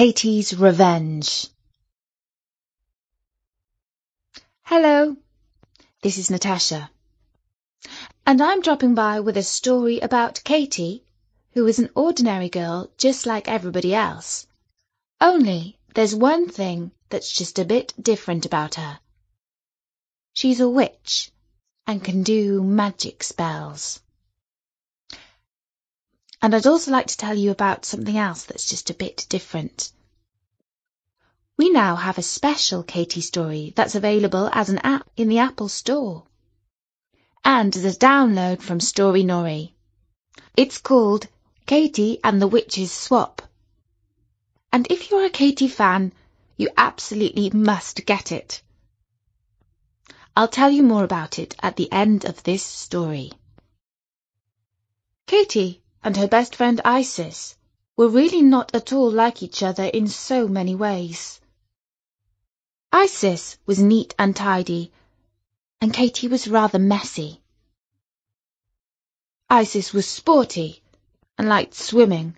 Katie's Revenge. Hello, this is Natasha, and I'm dropping by with a story about Katie, who is an ordinary girl just like everybody else. Only there's one thing that's just a bit different about her. She's a witch and can do magic spells. And I'd also like to tell you about something else that's just a bit different. We now have a special Katie story that's available as an app in the Apple Store and as a download from Story Storynory. It's called Katie and the Witch's Swap. And if you're a Katie fan, you absolutely must get it. I'll tell you more about it at the end of this story. Katie and her best friend Isis were really not at all like each other in so many ways. Isis was neat and tidy, and Katie was rather messy. Isis was sporty and liked swimming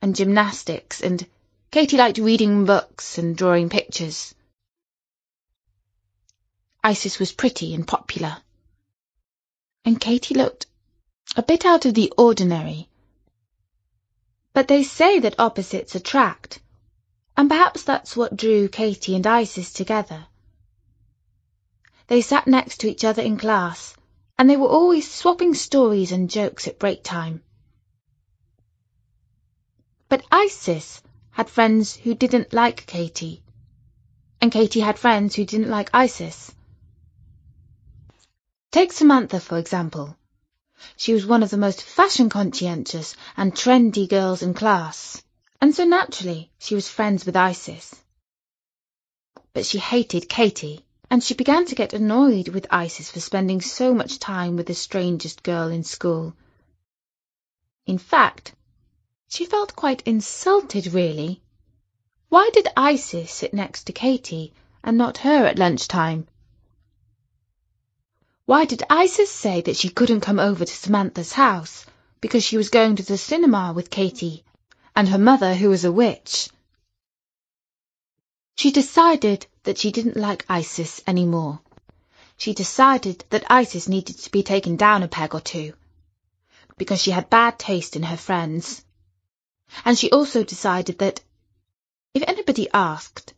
and gymnastics, and Katie liked reading books and drawing pictures. Isis was pretty and popular, and Katie looked a bit out of the ordinary but they say that opposites attract, and perhaps that's what drew Katie and Isis together. They sat next to each other in class, and they were always swapping stories and jokes at break time. But Isis had friends who didn't like Katie, and Katie had friends who didn't like Isis. Take Samantha, for example. She was one of the most fashion conscientious and trendy girls in class, and so naturally she was friends with Isis. But she hated Katie, and she began to get annoyed with Isis for spending so much time with the strangest girl in school. In fact, she felt quite insulted, really. Why did Isis sit next to Katie and not her at lunchtime? Why did Isis say that she couldn't come over to Samantha's house because she was going to the cinema with Katie and her mother, who was a witch? She decided that she didn't like Isis any more. She decided that Isis needed to be taken down a peg or two because she had bad taste in her friends. And she also decided that if anybody asked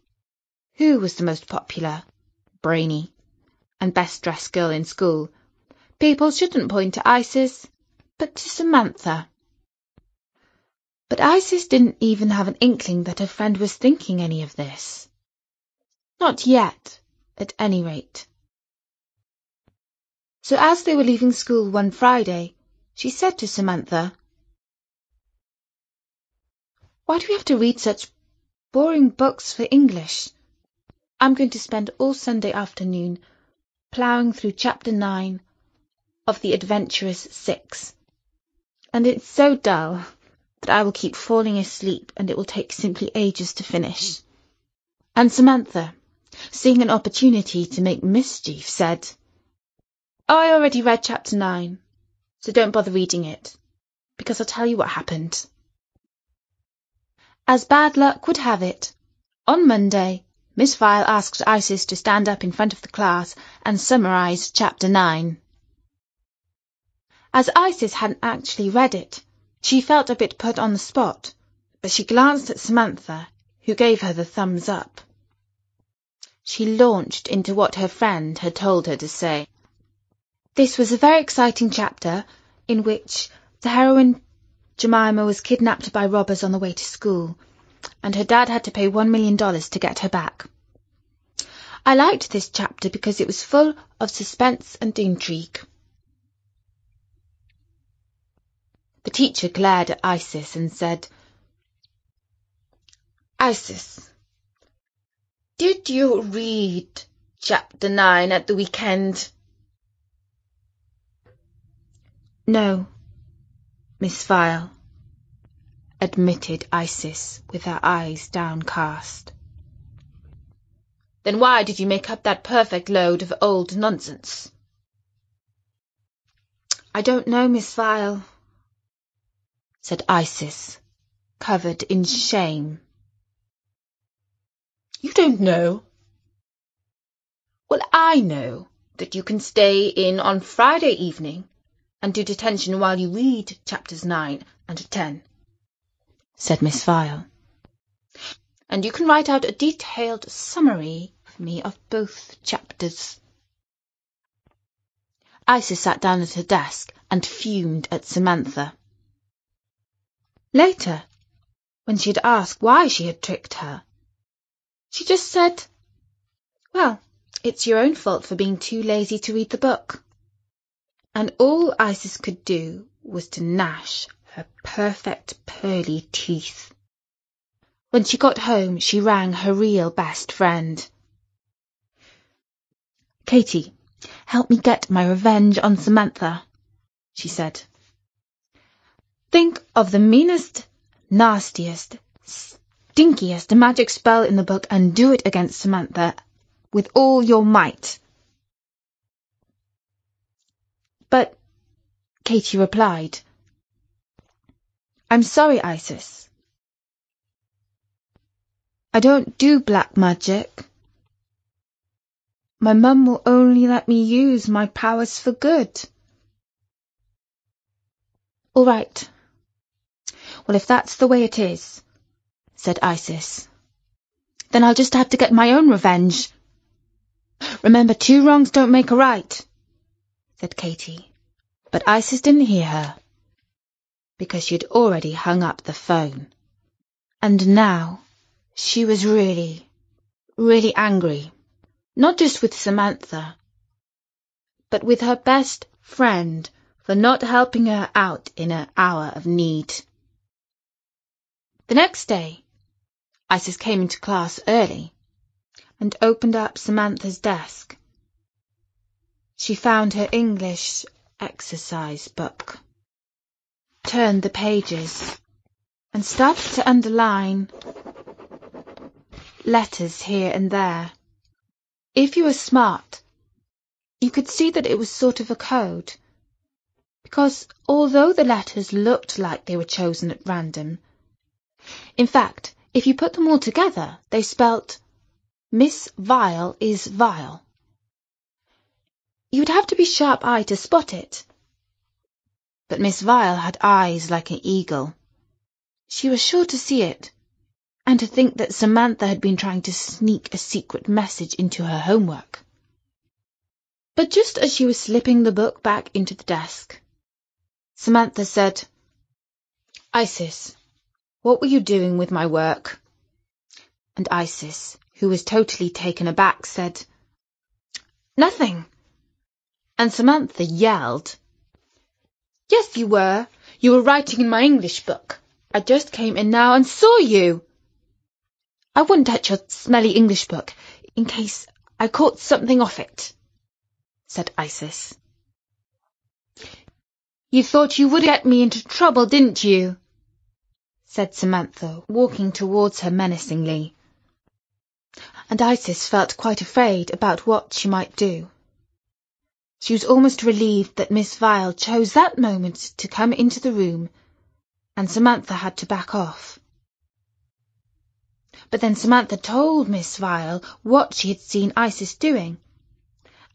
who was the most popular, brainy, and best dressed girl in school, people shouldn't point to Isis, but to Samantha. But Isis didn't even have an inkling that her friend was thinking any of this. Not yet, at any rate. So as they were leaving school one Friday, she said to Samantha, Why do we have to read such boring books for English? I'm going to spend all Sunday afternoon ploughing through chapter nine of The Adventurous Six. And it's so dull that I will keep falling asleep and it will take simply ages to finish. And Samantha, seeing an opportunity to make mischief, said, Oh, I already read chapter nine, so don't bother reading it, because I'll tell you what happened. As bad luck would have it, on Monday, Miss Vile asked Isis to stand up in front of the class and summarize Chapter 9. As Isis hadn't actually read it, she felt a bit put on the spot, but she glanced at Samantha, who gave her the thumbs up. She launched into what her friend had told her to say. This was a very exciting chapter in which the heroine Jemima was kidnapped by robbers on the way to school and her dad had to pay one million dollars to get her back. I liked this chapter because it was full of suspense and intrigue. The teacher glared at Isis and said, Isis, did you read chapter nine at the weekend? No, Miss Vile admitted Isis with her eyes downcast. Then why did you make up that perfect load of old nonsense? I don't know, Miss Vile, said Isis, covered in shame. You don't know. Well, I know that you can stay in on Friday evening and do detention while you read chapters 9 and 10, said Miss Vile. And you can write out a detailed summary for me of both chapters. Isis sat down at her desk and fumed at Samantha. Later, when she had asked why she had tricked her, she just said, Well, it's your own fault for being too lazy to read the book. And all Isis could do was to gnash her perfect pearly teeth. When she got home, she rang her real best friend. Katie, help me get my revenge on Samantha, she said. Think of the meanest, nastiest, stinkiest magic spell in the book and do it against Samantha with all your might. But Katie replied, I'm sorry, Isis. I don't do black magic. My mum will only let me use my powers for good. All right. Well, if that's the way it is, said Isis. Then I'll just have to get my own revenge. Remember, two wrongs don't make a right, said Katie. But Isis didn't hear her, because she'd already hung up the phone. And now she was really, really angry, not just with Samantha, but with her best friend for not helping her out in her hour of need. The next day, Isis came into class early and opened up Samantha's desk. She found her English exercise book, turned the pages, and started to underline letters here and there. If you were smart, you could see that it was sort of a code, because although the letters looked like they were chosen at random, in fact, if you put them all together, they spelt Miss Vile is vile. You'd have to be sharp-eyed to spot it. But Miss Vile had eyes like an eagle. She was sure to see it, and to think that Samantha had been trying to sneak a secret message into her homework. But just as she was slipping the book back into the desk, Samantha said, Isis, what were you doing with my work? And Isis, who was totally taken aback, said, Nothing. And Samantha yelled, Yes, you were. You were writing in my English book. I just came in now and saw you. I wouldn't touch your smelly English book in case I caught something off it, said Isis. You thought you would get me into trouble, didn't you? said Samantha, walking towards her menacingly. And Isis felt quite afraid about what she might do. She was almost relieved that Miss Vile chose that moment to come into the room, and Samantha had to back off. But then Samantha told Miss Vile what she had seen Isis doing,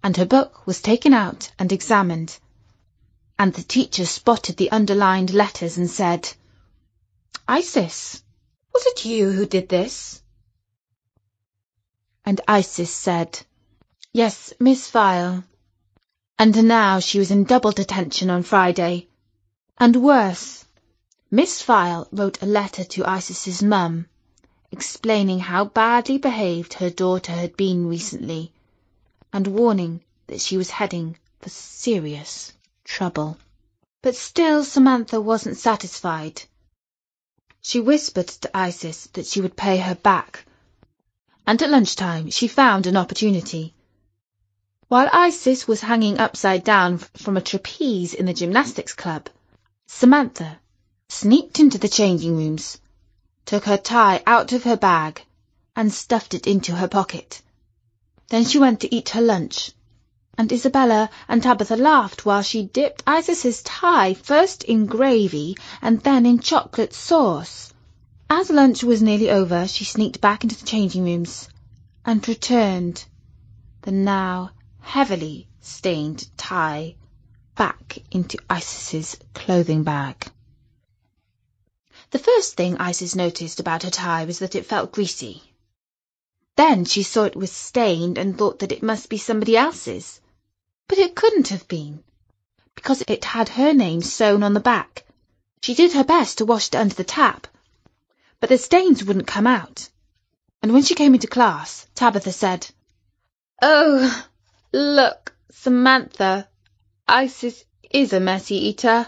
and her book was taken out and examined, and the teacher spotted the underlined letters and said, Isis, was it you who did this? And Isis said, Yes, Miss Vile. And now she was in double detention on Friday. And worse, Miss Vile wrote a letter to Isis's mum, explaining how badly behaved her daughter had been recently, and warning that she was heading for serious trouble. But still Samantha wasn't satisfied. She whispered to Isis that she would pay her back, and at lunchtime she found an opportunity. While Isis was hanging upside down from a trapeze in the gymnastics club, Samantha sneaked into the changing rooms, took her tie out of her bag, and stuffed it into her pocket. Then she went to eat her lunch and Isabella and Tabitha laughed while she dipped Isis's tie first in gravy and then in chocolate sauce. As lunch was nearly over, she sneaked back into the changing rooms and returned the now heavily stained tie back into Isis's clothing bag. The first thing Isis noticed about her tie was that it felt greasy. Then she saw it was stained and thought that it must be somebody else's. But it couldn't have been, because it had her name sewn on the back. She did her best to wash it under the tap, but the stains wouldn't come out. And when she came into class, Tabitha said, Oh, look, Samantha, Isis is a messy eater.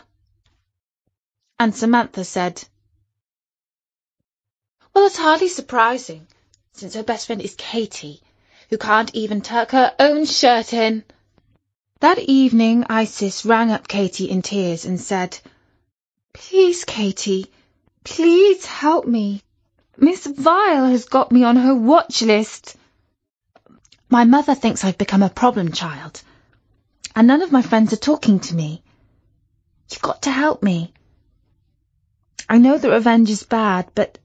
And Samantha said, Well, it's hardly surprising since her best friend is Katie, who can't even tuck her own shirt in. That evening Isis rang up Katie in tears and said, Please, Katie, please help me. Miss Vile has got me on her watch list. My mother thinks I've become a problem child, and none of my friends are talking to me. You've got to help me. I know that revenge is bad, but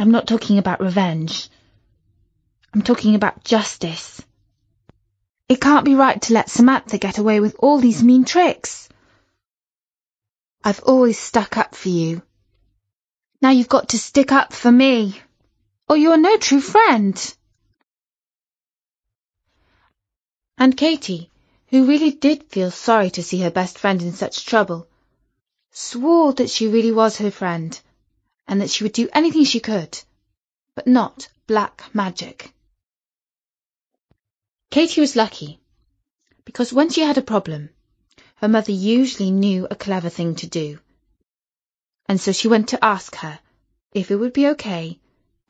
I'm not talking about revenge. I'm talking about justice. It can't be right to let Samantha get away with all these mean tricks. I've always stuck up for you. Now you've got to stick up for me, or you're no true friend. And Katie, who really did feel sorry to see her best friend in such trouble, swore that she really was her friend and that she would do anything she could, but not black magic. Katie was lucky, because when she had a problem, her mother usually knew a clever thing to do, and so she went to ask her if it would be okay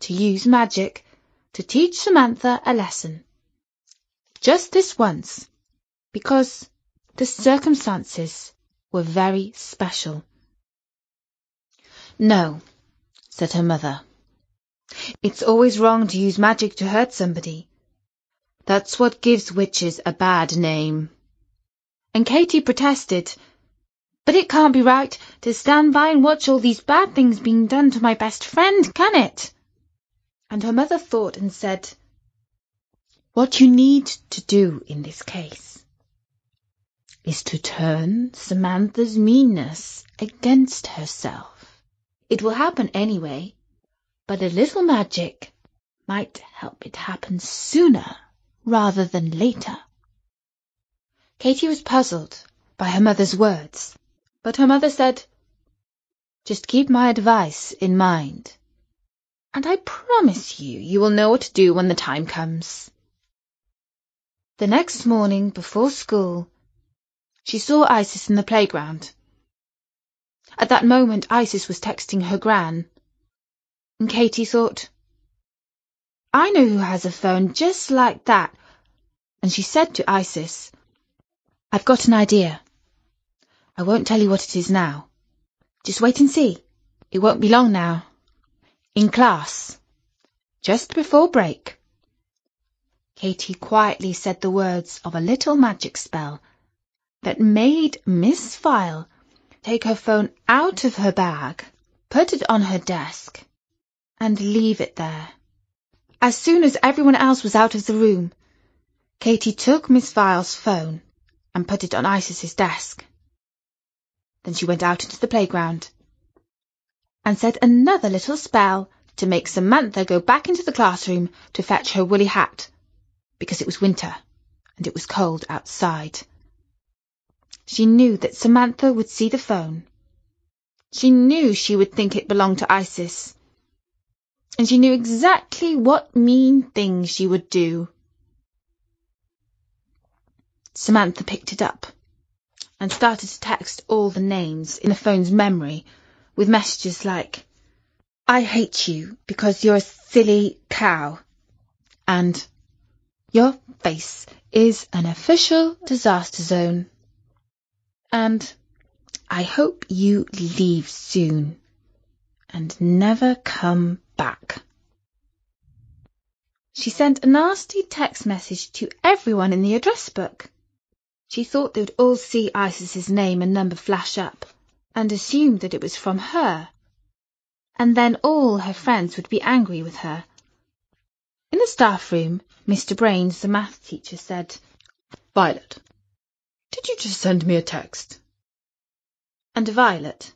to use magic to teach Samantha a lesson. Just this once, because the circumstances were very special. No, said her mother. It's always wrong to use magic to hurt somebody. That's what gives witches a bad name. And Katie protested, But it can't be right to stand by and watch all these bad things being done to my best friend, can it? And her mother thought and said, What you need to do in this case is to turn Samantha's meanness against herself. It will happen anyway, but a little magic might help it happen sooner rather than later. Katie was puzzled by her mother's words, but her mother said, Just keep my advice in mind, and I promise you you will know what to do when the time comes. The next morning before school, she saw Isis in the playground. At that moment Isis was texting her gran. And Katie thought, I know who has a phone just like that. And she said to Isis, I've got an idea. I won't tell you what it is now. Just wait and see. It won't be long now. In class, just before break. Katie quietly said the words of a little magic spell that made Miss Vile take her phone out of her bag, put it on her desk, and leave it there. As soon as everyone else was out of the room, Katie took Miss Vile's phone and put it on Isis's desk. Then she went out into the playground and said another little spell to make Samantha go back into the classroom to fetch her woolly hat, because it was winter and it was cold outside. She knew that Samantha would see the phone. She knew she would think it belonged to Isis. And she knew exactly what mean thing she would do. Samantha picked it up and started to text all the names in the phone's memory with messages like, I hate you because you're a silly cow. And your face is an official disaster zone and I hope you leave soon and never come back. She sent a nasty text message to everyone in the address book. She thought they would all see Isis's name and number flash up and assumed that it was from her. And then all her friends would be angry with her. In the staff room, Mr. Brains, the math teacher, said, Violet, did you just send me a text? And Violet,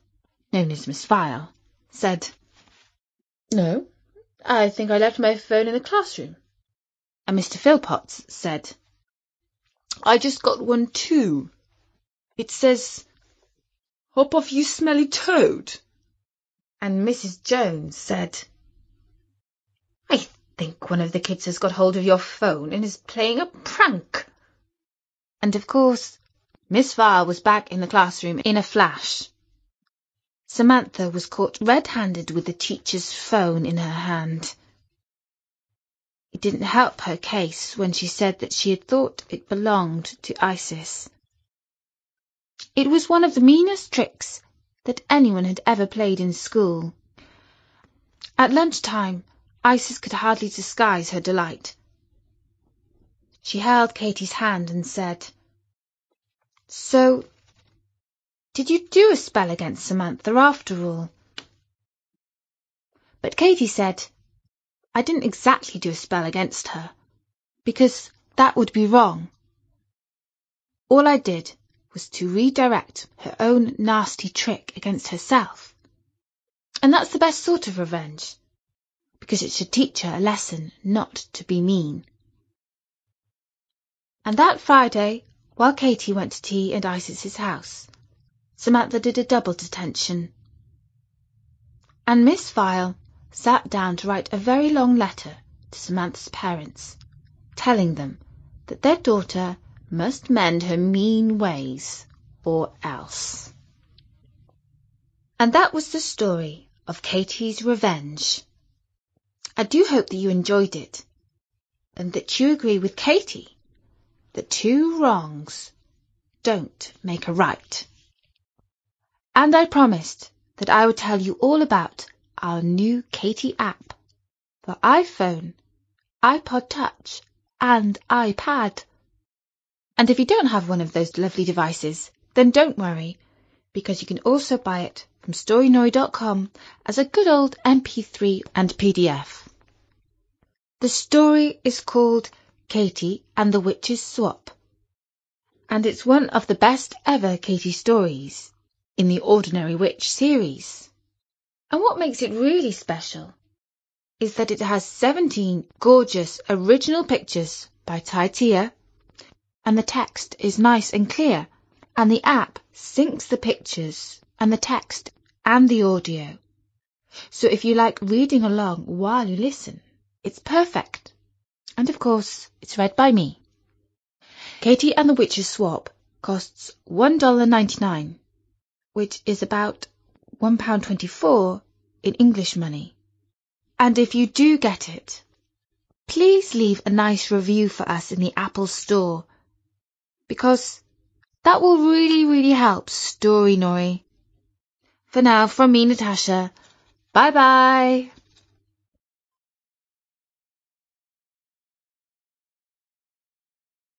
known as Miss Vile, said, No, I think I left my phone in the classroom. And Mr. Philpotts said, I just got one too. It says, Hop off, you smelly toad. And Mrs. Jones said, I think one of the kids has got hold of your phone and is playing a prank. And of course, Miss Vile was back in the classroom in a flash. Samantha was caught red-handed with the teacher's phone in her hand. It didn't help her case when she said that she had thought it belonged to Isis. It was one of the meanest tricks that anyone had ever played in school. At lunchtime, Isis could hardly disguise her delight. She held Katie's hand and said, So, did you do a spell against Samantha after all? But Katie said, I didn't exactly do a spell against her, because that would be wrong. All I did was to redirect her own nasty trick against herself. And that's the best sort of revenge, because it should teach her a lesson not to be mean. And that Friday, while Katie went to tea at Isis's house, Samantha did a double detention. And Miss Vile sat down to write a very long letter to Samantha's parents, telling them that their daughter must mend her mean ways, or else. And that was the story of Katie's revenge. I do hope that you enjoyed it, and that you agree with Katie that two wrongs don't make a right. And I promised that I would tell you all about our new Katie app for iPhone, iPod Touch, and iPad. And if you don't have one of those lovely devices, then don't worry, because you can also buy it from Storynory.com as a good old MP3 and PDF. The story is called Katie and the Witch's Swap, and it's one of the best ever Katie stories in the Ordinary Witch series. And what makes it really special is that it has 17 gorgeous original pictures by Taitia and the text is nice and clear, and the app syncs the pictures and the text and the audio. So if you like reading along while you listen, it's perfect. And of course, it's read by me. Katie and the Witch's Swap costs $1.99, which is about £1.24 in English money. And if you do get it, please leave a nice review for us in the Apple Store because that will really, really help Storynory. For now, from me, Natasha, bye bye.